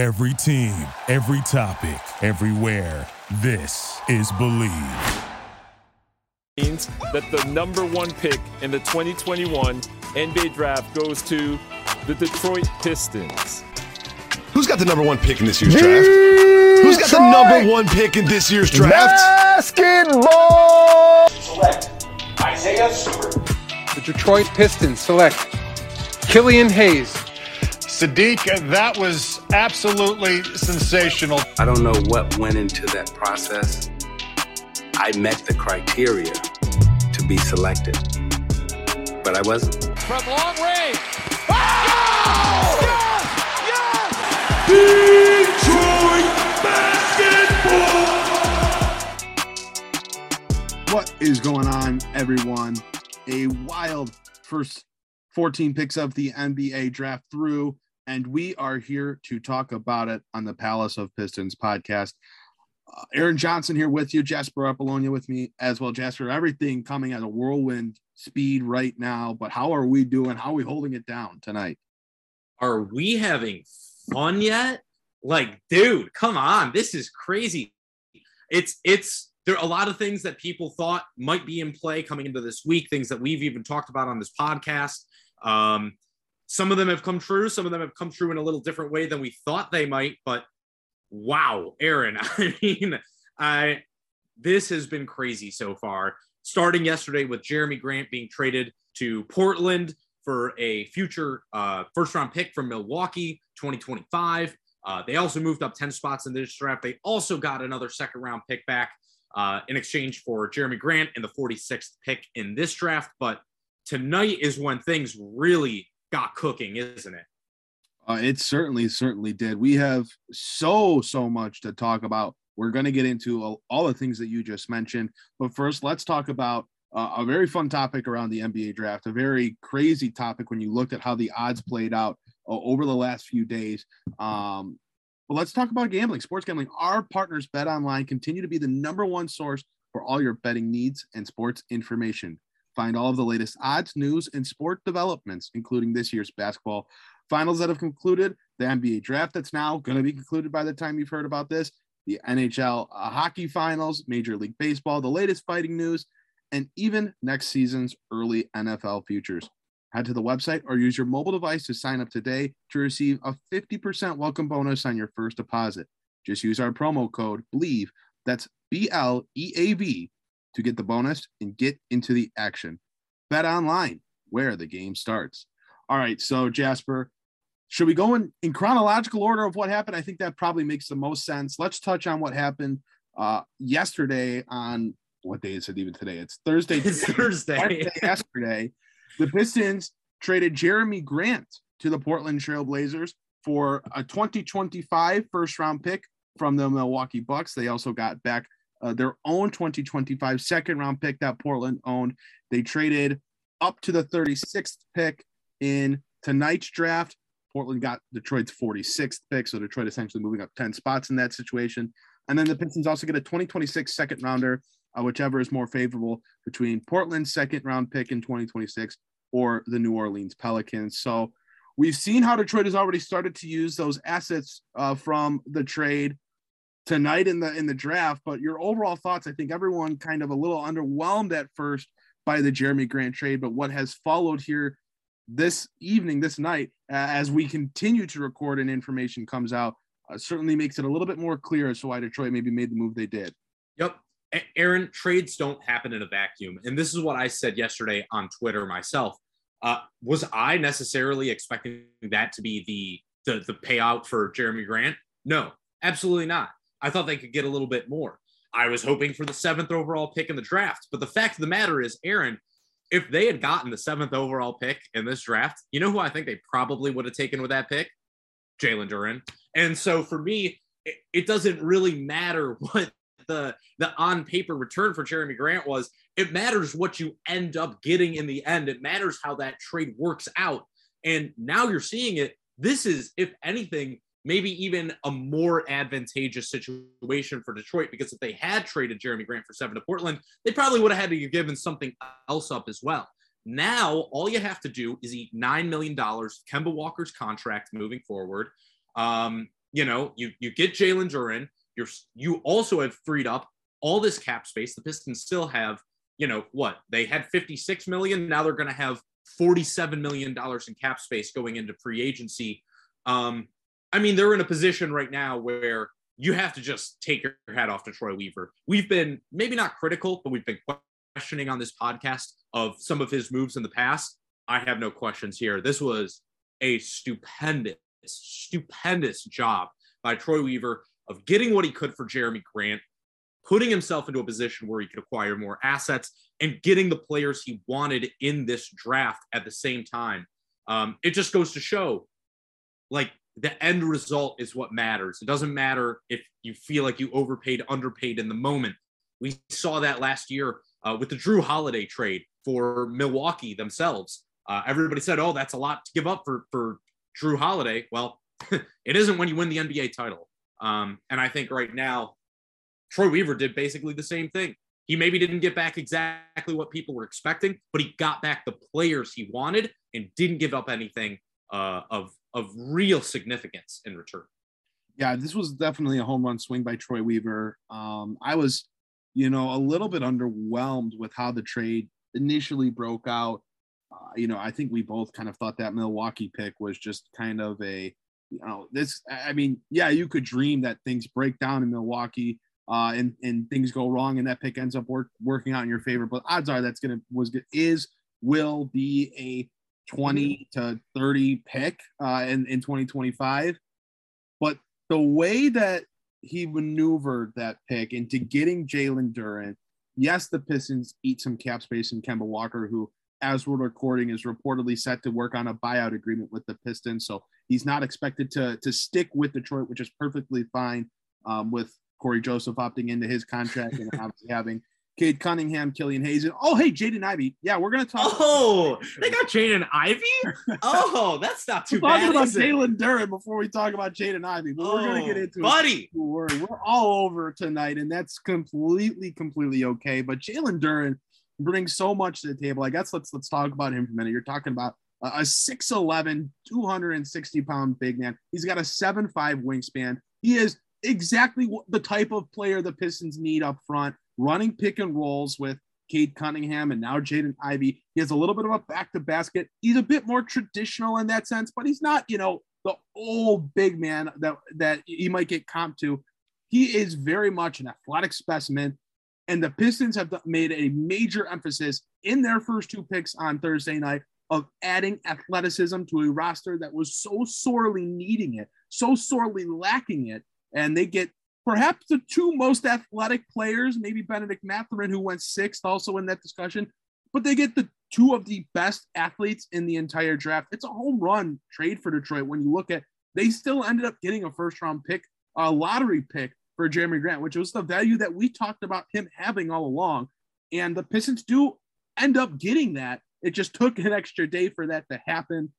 Every team, every topic, everywhere. This is Bleav. Means that the number one pick in the 2021 NBA draft goes to the Detroit Pistons. Who's got the number one pick in this year's draft? Who's got the number one pick in this year's draft? Basketball. Select Isaiah Stewart. The Detroit Pistons select Killian Hayes. Saddiq, that was absolutely sensational. I don't know what went into that process. I met the criteria to be selected, but I wasn't. From long range. Oh! Yes! What is going on, everyone? A wild first 14 picks of the NBA draft through, and we are here to talk about it on the Palace of Pistons podcast. Uh, Aaron Johnson here with you, Jasper Apollonia with me as well. Jasper, everything coming at a whirlwind speed right now, but how are we doing? How are we holding it down tonight? Are we having fun yet? Like, dude, come on. This is crazy. It's, it's, there are a lot of things that people thought might be in play coming into this week, things that we've even talked about on this podcast. Um, some of them have come true, some of them have come true in a little different way than we thought they might, but wow, Aaron, I mean, I this has been crazy so far. Starting yesterday with Jerami Grant being traded to Portland for a future uh, first round pick from Milwaukee 2025. Uh, they also moved up 10 spots in this draft. They also got another second round pick back uh, in exchange for Jerami Grant and the 46th pick in this draft. But tonight is when things really got cooking, isn't it? Uh, it certainly, certainly did. We have so, so much to talk about. We're going to get into all, all the things that you just mentioned. But first, let's talk about uh, a very fun topic around the NBA draft, a very crazy topic when you looked at how the odds played out uh, over the last few days. Um, but let's talk about gambling, sports gambling. Our partners, Bet Online, continue to be the number one source for all your betting needs and sports information. Find all of the latest odds, news, and sport developments, including this year's basketball finals that have concluded, the NBA draft that's now going to be concluded by the time you've heard about this, the NHL uh, hockey finals, Major League Baseball, the latest fighting news, and even next season's early NFL futures. Head to the website or use your mobile device to sign up today to receive a 50% welcome bonus on your first deposit. Just use our promo code BLEAV, that's B L E A V, to get the bonus and get into the action. Bet online, where the game starts. All right, so Jasper, should we go in, in chronological order of what happened? I think that probably makes the most sense. Let's touch on what happened uh, yesterday on what day is it even today? It's Thursday. It's Thursday. yesterday, the Pistons traded Jerami Grant to the Portland Trailblazers for a 2025 first round pick from the Milwaukee Bucks. They also got back uh, their own 2025 second round pick that Portland owned. They traded up to the 36th pick in tonight's draft. Portland got Detroit's 46th pick, so Detroit essentially moving up 10 spots in that situation. And then the Pistons also get a 2026 second rounder, uh, whichever is more favorable between Portland's second round pick in 2026 or the New Orleans Pelicans. So we've seen how Detroit has already started to use those assets uh, from the trade tonight in the in the draft. But your overall thoughts, I think everyone kind of a little underwhelmed at first by the Jerami Grant trade, but what has followed here this evening, this night, uh, as we continue to record and information comes out, uh, certainly makes it a little bit more clear as to why Detroit maybe made the move they did. Yep. Aaron, trades don't happen in a vacuum. And this is what I said yesterday on Twitter myself. Uh, was I necessarily expecting that to be the, the the payout for Jerami Grant? No, absolutely not. I thought they could get a little bit more. I was hoping for the seventh overall pick in the draft. But the fact of the matter is, Aaron, if they had gotten the seventh overall pick in this draft, you know who I think they probably would have taken with that pick? Jalen Duren. And so for me, it, it doesn't really matter what the the on paper return for Jerami Grant was. It matters what you end up getting in the end. It matters how that trade works out. And now you're seeing it. This is, if anything, maybe even a more advantageous situation for Detroit because if they had traded Jerami Grant for seven to Portland, they probably would have had to give given something else up as well. Now, all you have to do is eat $9 million, Kemba Walker's contract moving forward. Um, you know, you you get Jalen Duren. You're you also have freed up all this cap space. The Pistons still have, you know, what they had 56 million. Now they're going to have 47 million dollars in cap space going into free agency. Um, I mean, they're in a position right now where you have to just take your hat off to Troy Weaver. We've been maybe not critical, but we've been questioning on this podcast of some of his moves in the past. I have no questions here. This was a stupendous, stupendous job by Troy Weaver of getting what he could for Jerami Grant, putting himself into a position where he could acquire more assets and getting the players he wanted in this draft at the same time. Um, it just goes to show like the end result is what matters. It doesn't matter if you feel like you overpaid, underpaid in the moment. We saw that last year uh, with the Jrue Holiday trade for Milwaukee themselves. Uh, everybody said, "Oh, that's a lot to give up for for Jrue Holiday." Well, it isn't when you win the NBA title. Um, and I think right now, Troy Weaver did basically the same thing. He maybe didn't get back exactly what people were expecting, but he got back the players he wanted and didn't give up anything uh, of of real significance in return. Yeah, this was definitely a home run swing by Troy Weaver. Um, I was, you know, a little bit underwhelmed with how the trade initially broke out. Uh, you know, I think we both kind of thought that Milwaukee pick was just kind of a, you know, this. I mean, yeah, you could dream that things break down in Milwaukee uh, and and things go wrong and that pick ends up work, working out in your favor. But odds are that's gonna was is will be a 20 to 30 pick uh, in, in 2025. But the way that he maneuvered that pick into getting Jalen Duren, yes, the Pistons eat some cap space in Kemba Walker, who, as we're recording, is reportedly set to work on a buyout agreement with the Pistons. So he's not expected to, to stick with Detroit, which is perfectly fine um, with Corey Joseph opting into his contract and obviously having Cade Cunningham, Killian Hayes, and oh hey, Jaden Ivey. Yeah, we're gonna talk. Oh, they got Jaden Ivey. Oh, that's not too bad. we're bad. Talking about Jalen Duren before we talk about Jaden Ivey, but oh, we're gonna oh, get oh, into buddy. It. We're, we're all over tonight, and that's completely, completely okay. But Jalen Duren brings so much to the table. I guess let's let's talk about him for a minute. You're talking about a 6'11, 260 pound big man. He's got a 7'5 wingspan. He is exactly what the type of player the Pistons need up front running pick and rolls with Cade Cunningham and now Jaden Ivey. He has a little bit of a back to basket. He's a bit more traditional in that sense, but he's not, you know, the old big man that that he might get comp to. He is very much an athletic specimen. And the Pistons have made a major emphasis in their first two picks on Thursday night of adding athleticism to a roster that was so sorely needing it, so sorely lacking it. And they get perhaps the two most athletic players, maybe Bennedict Mathurin, who went sixth, also in that discussion, but they get the two of the best athletes in the entire draft. It's a home run trade for Detroit when you look at they still ended up getting a first round pick, a lottery pick for Jerami Grant, which was the value that we talked about him having all along. And the Pistons do end up getting that. It just took an extra day for that to happen.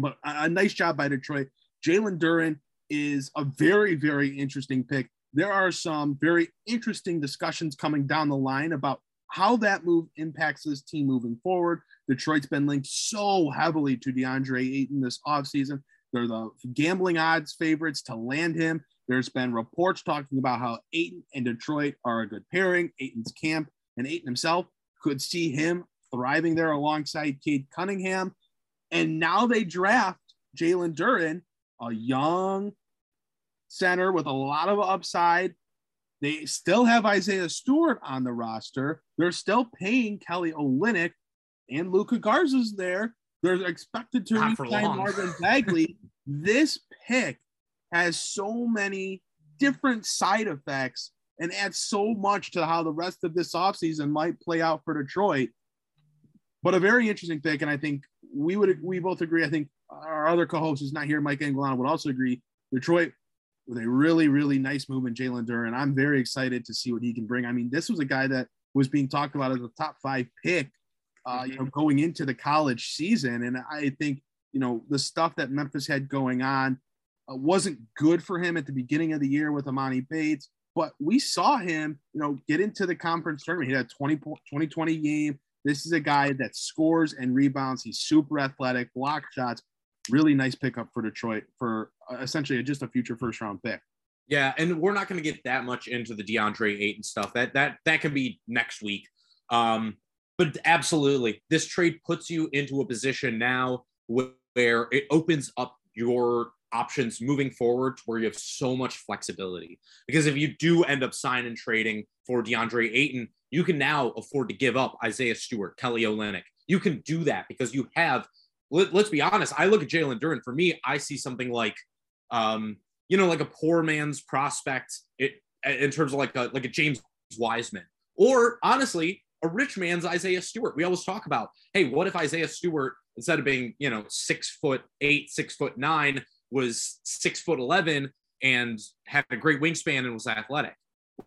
But a, nice job by Detroit. Jalen Duren is a very, very interesting pick. There are some very interesting discussions coming down the line about how that move impacts this team moving forward. Detroit's been linked so heavily to DeAndre Ayton this offseason. They're the gambling odds favorites to land him. There's been reports talking about how Ayton and Detroit are a good pairing. Ayton's camp and Ayton himself could see him thriving there alongside Cade Cunningham. And now they draft Jalen Duren, a young center with a lot of upside. They still have Isaiah Stewart on the roster. They're still paying Kelly Olynyk and Luka Garza's there. They're expected to resign Marvin Bagley. this pick has so many different side effects and adds so much to how the rest of this offseason might play out for Detroit. But a very interesting pick, and I think we would we both agree. I think our other co-host is not here, Mike Angelano, would also agree. Detroit with a really, really nice move in Jalen Duren. I'm very excited to see what he can bring. I mean, this was a guy that was being talked about as a top five pick, uh, you know, going into the college season. And I think, you know, the stuff that Memphis had going on uh, wasn't good for him at the beginning of the year with Emoni Bates. But we saw him, you know, get into the conference tournament. He had a 20, 2020 game. This is a guy that scores and rebounds. He's super athletic, block shots. Really nice pickup for Detroit for essentially just a future first round pick. Yeah, and we're not going to get that much into the DeAndre Ayton stuff. That that that can be next week. Um, but absolutely, this trade puts you into a position now where it opens up your options moving forward to where you have so much flexibility. Because if you do end up signing trading for DeAndre Ayton, you can now afford to give up Isaiah Stewart, Kelly Olynyk. You can do that because you have. Let, us be honest. I look at Jalen Duren. For me, I see something like, um, you know, like a poor man's prospect. It in terms of like a like a James Wiseman, or honestly, a rich man's Isaiah Stewart. We always talk about, hey, what if Isaiah Stewart, instead of being, you know, six foot eight, six foot nine, was six foot 11 and had a great wingspan and was athletic?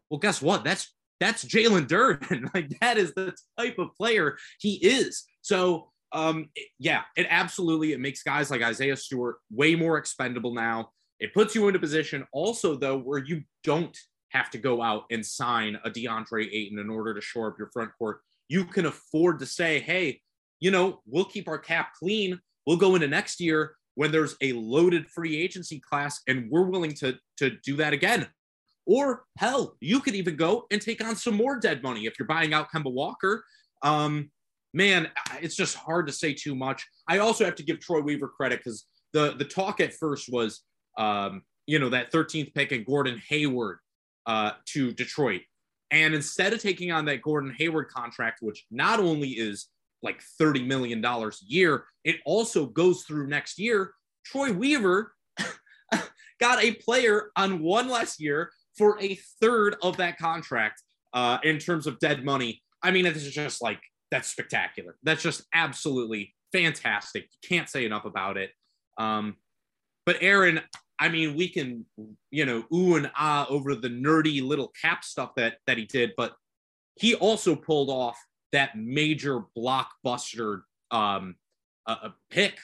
Well, guess what? That's that's Jalen Duren. like that is the type of player he is. So um, yeah, it absolutely it makes guys like Isaiah Stewart way more expendable now. It puts you in a position also though where you don't have to go out and sign a DeAndre Ayton in order to shore up your front court. You can afford to say, hey, you know, we'll keep our cap clean. We'll go into next year when there's a loaded free agency class and we're willing to, to do that again. Or hell, you could even go and take on some more dead money if you're buying out Kemba Walker. Um, man, it's just hard to say too much. I also have to give Troy Weaver credit because the the talk at first was, um, you know, that 13th pick and Gordon Hayward uh, to Detroit. And instead of taking on that Gordon Hayward contract, which not only is like $30 million a year, it also goes through next year. Troy Weaver got a player on one less year for a third of that contract uh, in terms of dead money. I mean, it's just like, that's spectacular. That's just absolutely fantastic. You can't say enough about it. Um, but Aaron, I mean, we can, you know, ooh and ah over the nerdy little cap stuff that that he did, but he also pulled off that major blockbuster um, pick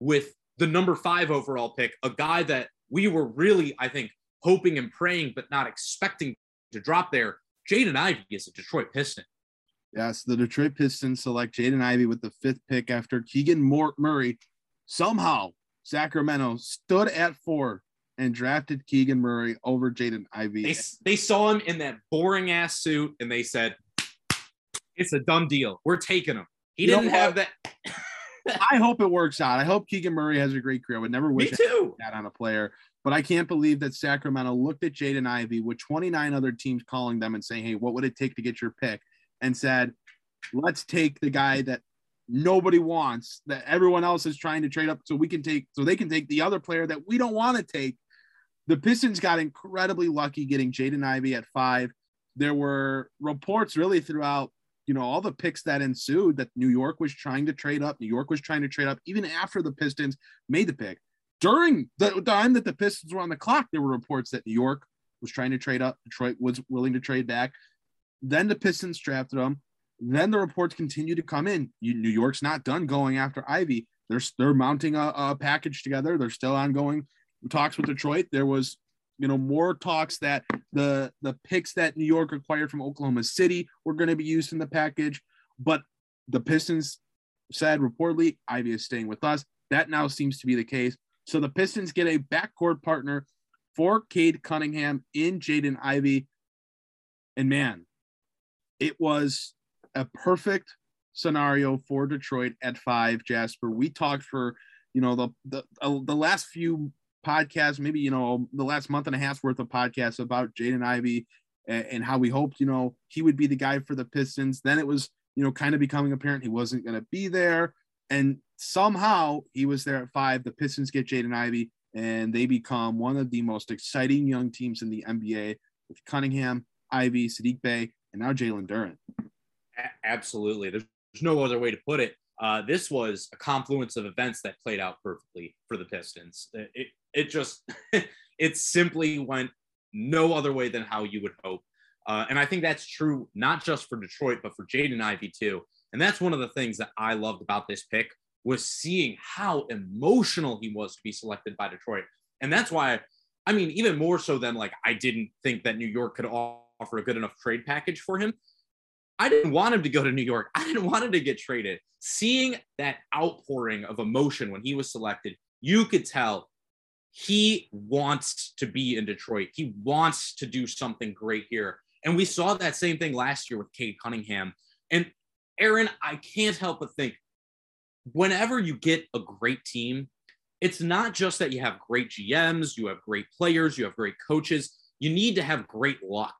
with the number five overall pick, a guy that we were really, I think, hoping and praying, but not expecting to drop there. Jaden Ivey is a Detroit Piston. Yes, the Detroit Pistons select Jaden Ivey with the fifth pick after Keegan Murray somehow Sacramento stood at four and drafted Keegan Murray over Jaden Ivey. They, they saw him in that boring ass suit and they said, it's a dumb deal. We're taking him. He you didn't have that. I hope it works out. I hope Keegan Murray has a great career. I would never wish that on a player, but I can't believe that Sacramento looked at Jaden Ivey with 29 other teams calling them and saying, Hey, what would it take to get your pick? And said, Let's take the guy that nobody wants that everyone else is trying to trade up so we can take so they can take the other player that we don't want to take. The Pistons got incredibly lucky getting Jaden Ivey at five. There were reports really throughout, you know, all the picks that ensued that New York was trying to trade up. New York was trying to trade up even after the Pistons made the pick. During the time that the Pistons were on the clock, there were reports that New York was trying to trade up. Detroit was willing to trade back. Then the Pistons drafted them. Then the reports continue to come in. New York's not done going after Ivey. They're they're mounting a, a package together. They're still ongoing talks with Detroit. There was you know more talks that the the picks that New York acquired from Oklahoma City were going to be used in the package, but the Pistons said reportedly Ivey is staying with us. That now seems to be the case. So the Pistons get a backcourt partner for Cade Cunningham in Jaden Ivey. And man, it was a perfect scenario for Detroit at five, Jasper. We talked for, you know, the the, uh, the last few podcasts, maybe, you know, the last month and a half worth of podcasts about Jaden Ivey and, and how we hoped, you know, he would be the guy for the Pistons. Then it was, you know, kind of becoming apparent he wasn't going to be there. And somehow he was there at five. The Pistons get Jaden Ivey and they become one of the most exciting young teams in the NBA with Cunningham, Ivey, Saddiq Bey, and now Jalen Absolutely. There's, there's no other way to put it. Uh, this was a confluence of events that played out perfectly for the Pistons. It, it, it just, it simply went no other way than how you would hope. Uh, and I think that's true not just for Detroit, but for Jaden Ivey too. And that's one of the things that I loved about this pick was seeing how emotional he was to be selected by Detroit. And that's why, I mean, even more so than like I didn't think that New York could offer a good enough trade package for him. I didn't want him to go to New York. I didn't want him to get traded. Seeing that outpouring of emotion when he was selected, you could tell he wants to be in Detroit. He wants to do something great here. And we saw that same thing last year with Cade Cunningham. And Aaron, I can't help but think whenever you get a great team, it's not just that you have great GMs, you have great players, you have great coaches. You need to have great luck.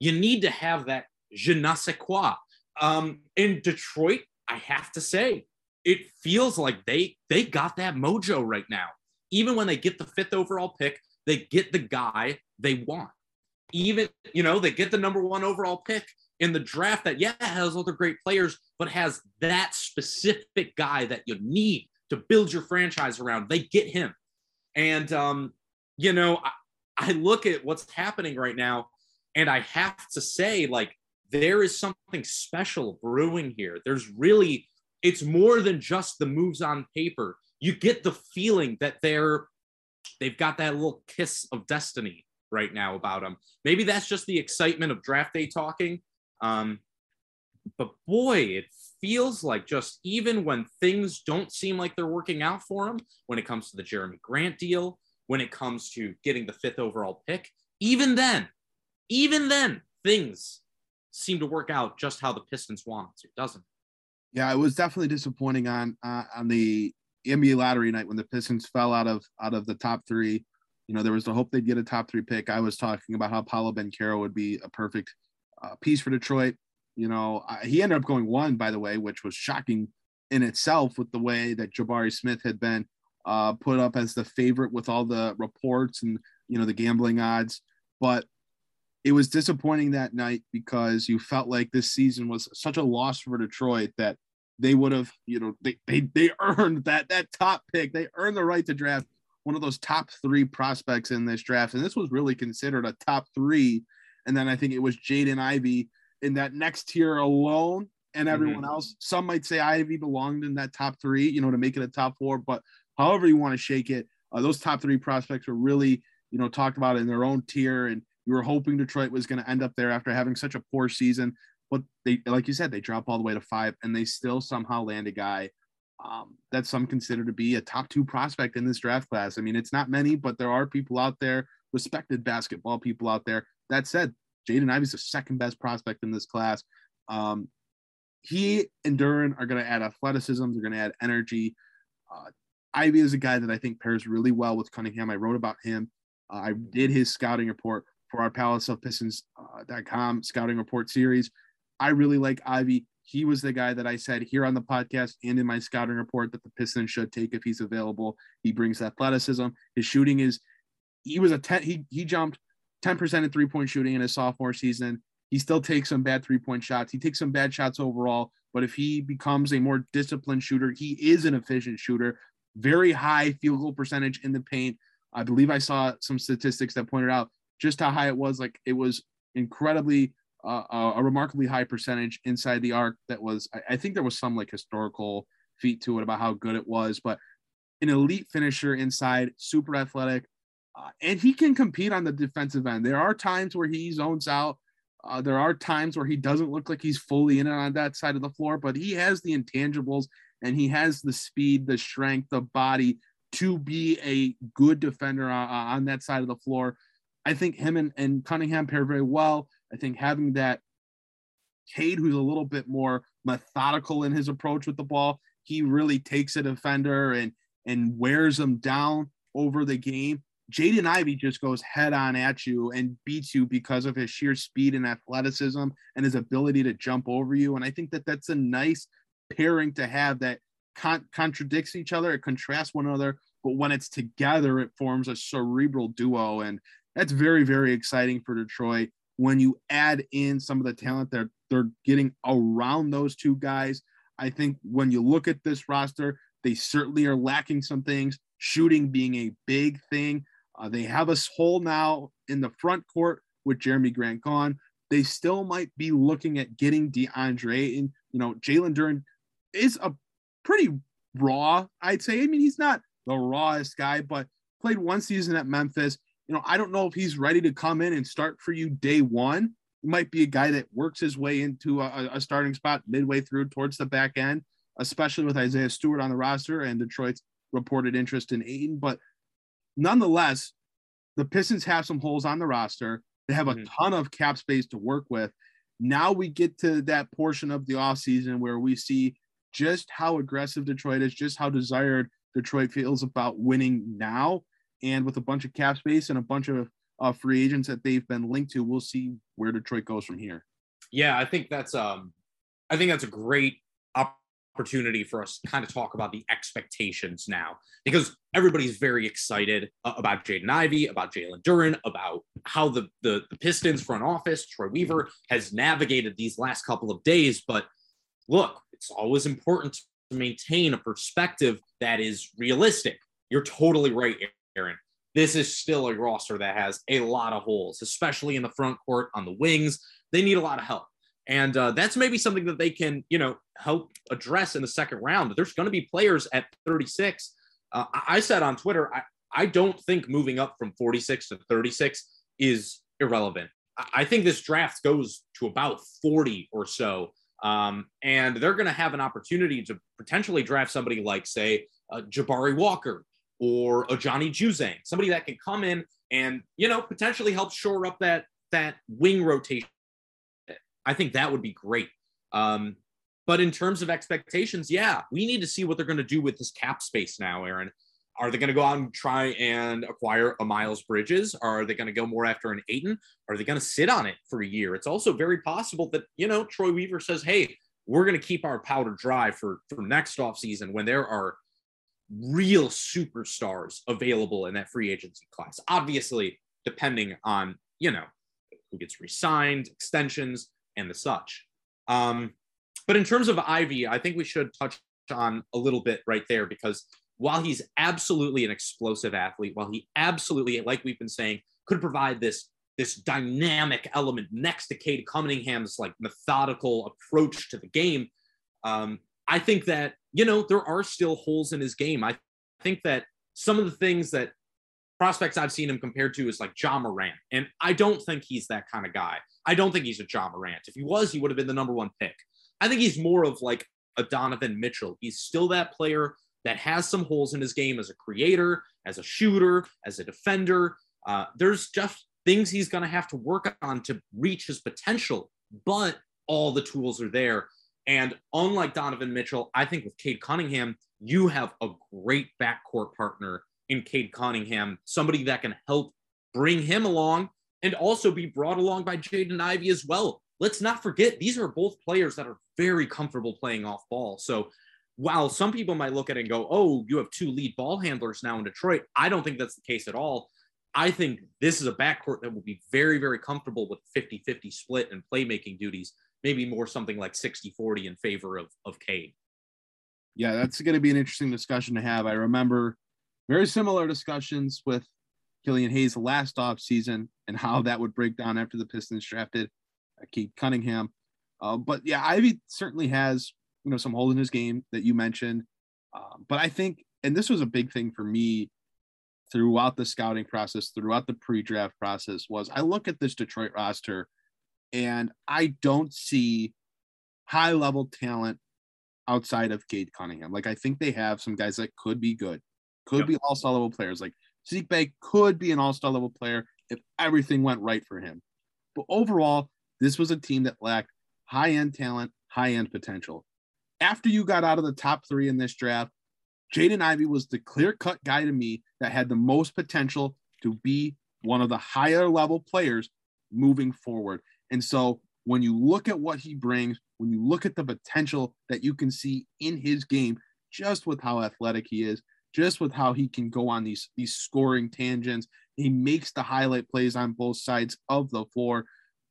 You need to have that je ne sais quoi. Um, in Detroit, I have to say, it feels like they they got that mojo right now. Even when they get the fifth overall pick, they get the guy they want. Even you know they get the number one overall pick in the draft that yeah has other great players, but has that specific guy that you need to build your franchise around. They get him, and um, you know I, I look at what's happening right now, and I have to say like there is something special brewing here. There's really it's more than just the moves on paper. You get the feeling that they're they've got that little kiss of destiny right now about them. Maybe that's just the excitement of draft day talking. Um, but boy, it feels like just even when things don't seem like they're working out for him, when it comes to the Jerami Grant deal, when it comes to getting the fifth overall pick, even then, even then, things seem to work out just how the Pistons want it to, doesn't it? Yeah, it was definitely disappointing on uh, on the NBA lottery night when the Pistons fell out of out of the top three. You know, there was the hope they'd get a top three pick. I was talking about how Paolo Banchero would be a perfect uh, piece for Detroit. You know, he ended up going one, by the way, which was shocking in itself with the way that Jabari Smith had been uh, put up as the favorite with all the reports and you know the gambling odds. But it was disappointing that night because you felt like this season was such a loss for Detroit that they would have, you know, they they they earned that that top pick. They earned the right to draft one of those top three prospects in this draft, and this was really considered a top three. And then I think it was Jaden Ivey in that next tier alone, and everyone mm-hmm. else. Some might say Ivey belonged in that top three, you know, to make it a top four. But however you want to shake it, uh, those top three prospects were really, you know, talked about in their own tier. And you were hoping Detroit was going to end up there after having such a poor season. But they, like you said, they drop all the way to five, and they still somehow land a guy um, that some consider to be a top two prospect in this draft class. I mean, it's not many, but there are people out there, respected basketball people out there. That said, Jaden Ivey's the second best prospect in this class. Um, he and Duren are going to add athleticism. They're going to add energy. Uh, Ivey is a guy that I think pairs really well with Cunningham. I wrote about him. Uh, I did his scouting report for our Palace of Pistons.com uh, scouting report series. I really like Ivey. He was the guy that I said here on the podcast and in my scouting report that the Pistons should take if he's available. He brings athleticism. His shooting is, he was a 10, he, he jumped 10% in three point shooting in his sophomore season. He still takes some bad three point shots. He takes some bad shots overall, but if he becomes a more disciplined shooter, he is an efficient shooter. Very high field goal percentage in the paint. I believe I saw some statistics that pointed out just how high it was. Like it was incredibly uh, a remarkably high percentage inside the arc. That was, I, I, think there was some like historical feat to it about how good it was, but an elite finisher inside, super athletic, uh, and he can compete on the defensive end. There are times where he zones out. Uh, there are times where he doesn't look like he's fully in it on that side of the floor, but he has the intangibles and he has the speed, the strength, the body to be a good defender on, on that side of the floor. I think him and, and Cunningham pair very well. I think having that Cade, who's a little bit more methodical in his approach with the ball, he really takes a defender and and wears them down over the game. Jaden Ivey just goes head on at you and beats you because of his sheer speed and athleticism and his ability to jump over you. And I think that that's a nice pairing to have that con- contradicts each other, it contrasts one another, but when it's together, it forms a cerebral duo. And that's very, very exciting for Detroit. When you add in some of the talent that they're getting around those two guys, I think when you look at this roster, they certainly are lacking some things, shooting being a big thing. Uh, they have a hole now in the front court with Jerami Grant gone. They still might be looking at getting DeAndre. And, you know, Jalen Duren is a pretty raw, I'd say. I mean, he's not the rawest guy, but played one season at Memphis. You know, I don't know if he's ready to come in and start for you day one. He might be a guy that works his way into a, a starting spot midway through towards the back end, especially with Isaiah Stewart on the roster and Detroit's reported interest in Ayton. But nonetheless, the Pistons have some holes on the roster. They have a Mhm. ton of cap space to work with. Now we get to that portion of the offseason where we see just how aggressive Detroit is, just how desired Detroit feels about winning now. And with a bunch of cap space and a bunch of uh, free agents that they've been linked to, we'll see where Detroit goes from here. Yeah, I think that's um I think that's a great opportunity for us to kind of talk about the expectations now because everybody's very excited uh, about Jaden Ivey, about Jalen Duren, about how the, the the Pistons front office, Troy Weaver, has navigated these last couple of days. But look, it's always important to maintain a perspective that is realistic. You're totally right, Aaron. This is still a roster that has a lot of holes, especially in the front court on the wings. They need a lot of help. And uh, that's maybe something that they can, you know, help address in the second round. There's going to be players at 36. Uh, I said on Twitter, I, I don't think moving up from 46 to 36 is irrelevant. I- I think this draft goes to about 40 or so. Um, and they're going to have an opportunity to potentially draft somebody like, say, uh, Jabari Walker or a Johnny Juzang, somebody that can come in and, you know, potentially help shore up that that wing rotation. I think that would be great. Um, but in terms of expectations, yeah, we need to see what they're going to do with this cap space now, Aaron. Are they going to go out and try and acquire a Miles Bridges? Are they going to go more after an Ayton? Are they going to sit on it for a year? It's also very possible that, you know, Troy Weaver says, hey, we're going to keep our powder dry for, for next offseason when there are real superstars available in that free agency class. Obviously, depending on, you know, who gets re-signed, extensions, and the such. Um, but in terms of Ivey, I think we should touch on a little bit right there because while he's absolutely an explosive athlete, while he absolutely, like we've been saying, could provide this this dynamic element next to Cade Cunningham's like methodical approach to the game, um, I think that you know there are still holes in his game. I think that some of the things that prospects I've seen him compared to is like Ja Morant, and I don't think he's that kind of guy. I don't think he's a Ja Morant. If he was, he would have been the number one pick. I think he's more of like a Donovan Mitchell. He's still that player that has some holes in his game as a creator, as a shooter, as a defender. Uh, there's just things he's going to have to work on to reach his potential, but all the tools are there. And unlike Donovan Mitchell, I think with Cade Cunningham, you have a great backcourt partner in Cade Cunningham, somebody that can help bring him along and also be brought along by Jaden Ivey as well. Let's not forget, these are both players that are very comfortable playing off ball. So while some people might look at it and go, oh, you have two lead ball handlers now in Detroit, I don't think that's the case at all. I think this is a backcourt that will be very, very comfortable with 50 50 split and playmaking duties, maybe more something like 60 40 in favor of, of Cade. Yeah, that's going to be an interesting discussion to have. I remember very similar discussions with Killian Hayes last off season and how that would break down after the Pistons drafted uh, Cade Cunningham. Uh, but yeah, Ivey certainly has you know some hold in his game that you mentioned. Uh, but I think, and this was a big thing for me throughout the scouting process, throughout the pre-draft process, was I look at this Detroit roster and I don't see high level talent outside of Cade Cunningham. Like I think they have some guys that could be good, could Yep. be all-star level players. Like Zeke Bey could be an all-star level player if everything went right for him. But overall, this was a team that lacked high-end talent, high-end potential. After you got out of the top three in this draft, Jaden Ivey was the clear-cut guy to me that had the most potential to be one of the higher level players moving forward. And so when you look at what he brings, when you look at the potential that you can see in his game, just with how athletic he is, just with how he can go on these these scoring tangents, he makes the highlight plays on both sides of the floor.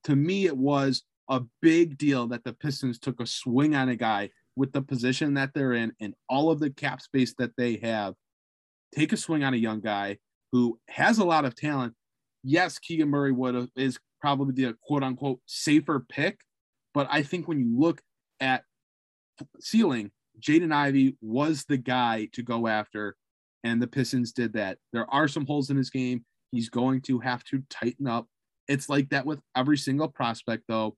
To me, it was a big deal that the Pistons took a swing on a guy with the position that they're in and all of the cap space that they have. Take a swing on a young guy who has a lot of talent. Yes, Keegan Murray would have, is probably the quote unquote safer pick, but I think when you look at ceiling, Jaden Ivey was the guy to go after, and the Pistons did that. There are some holes in his game. He's going to have to tighten up. It's like that with every single prospect, though.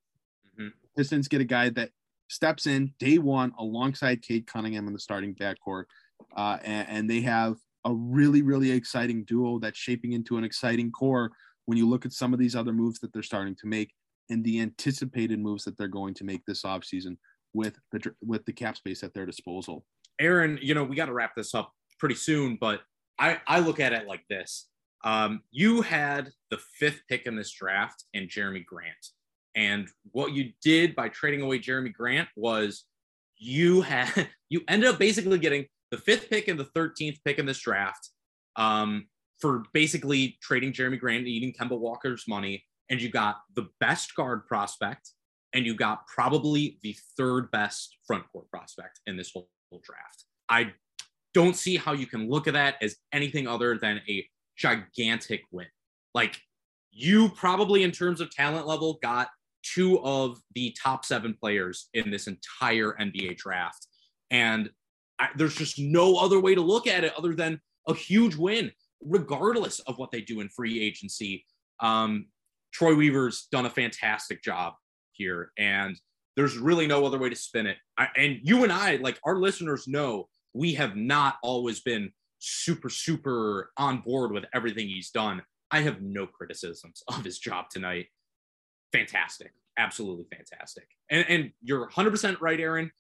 Mhm. Pistons get a guy that steps in day one alongside Cade Cunningham in the starting backcourt, uh, and, and they have a really, really exciting duo that's shaping into an exciting core when you look at some of these other moves that they're starting to make and the anticipated moves that they're going to make this offseason with the with the cap space at their disposal. Aaron, you know, we got to wrap this up pretty soon, but I, I look at it like this. Um, you had the fifth pick in this draft and Jerami Grant. And what you did by trading away Jerami Grant was you had you ended up basically getting the fifth pick and the 13th pick in this draft um, for basically trading Jerami Grant and eating Kemba Walker's money. And you got the best guard prospect and you got probably the third best front court prospect in this whole, whole draft. I don't see how you can look at that as anything other than a gigantic win. Like you probably, in terms of talent level, got two of the top seven players in this entire NBA draft. And I, there's just no other way to look at it other than a huge win, regardless of what they do in free agency. Um, Troy Weaver's done a fantastic job here, and there's really no other way to spin it. I, and you and I, like our listeners, know we have not always been super, super on board with everything he's done. I have no criticisms of his job tonight. Fantastic. Absolutely fantastic. And, and you're 100% right, Aaron.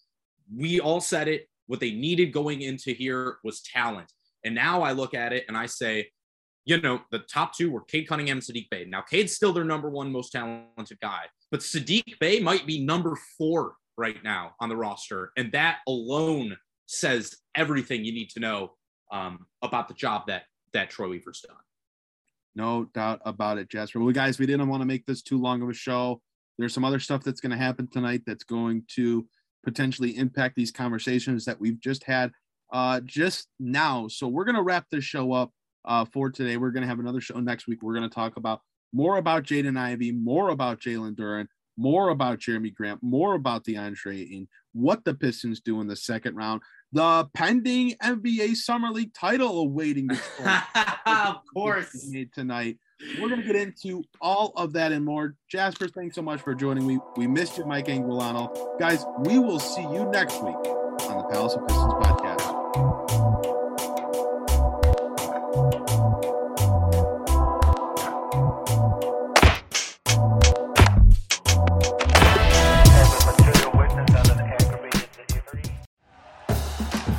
We all said it. What they needed going into here was talent. And now I look at it and I say, you know, the top two were Cade Cunningham and Saddiq Bey. Now, Cade's still their number one most talented guy, but Saddiq Bey might be number four right now on the roster. And that alone says everything you need to know um, about the job that that Troy Weaver's done. No doubt about it, Jasper. Well, guys, we didn't want to make this too long of a show. There's some other stuff that's going to happen tonight that's going to potentially impact these conversations that we've just had uh, just now. So we're going to wrap this show up uh, for today. We're going to have another show next week. We're going to talk about more about Jaden Ivey, more about Jalen Duren, more about Jerami Grant, more about DeAndre Ayton, what the Pistons do in the second round, the pending NBA Summer League title awaiting of course tonight. We're going to get into all of that and more. Jasper, thanks so much for joining me. We missed you, Mike Anguilano. Guys, we will see you next week on the Palace of Pistons podcast.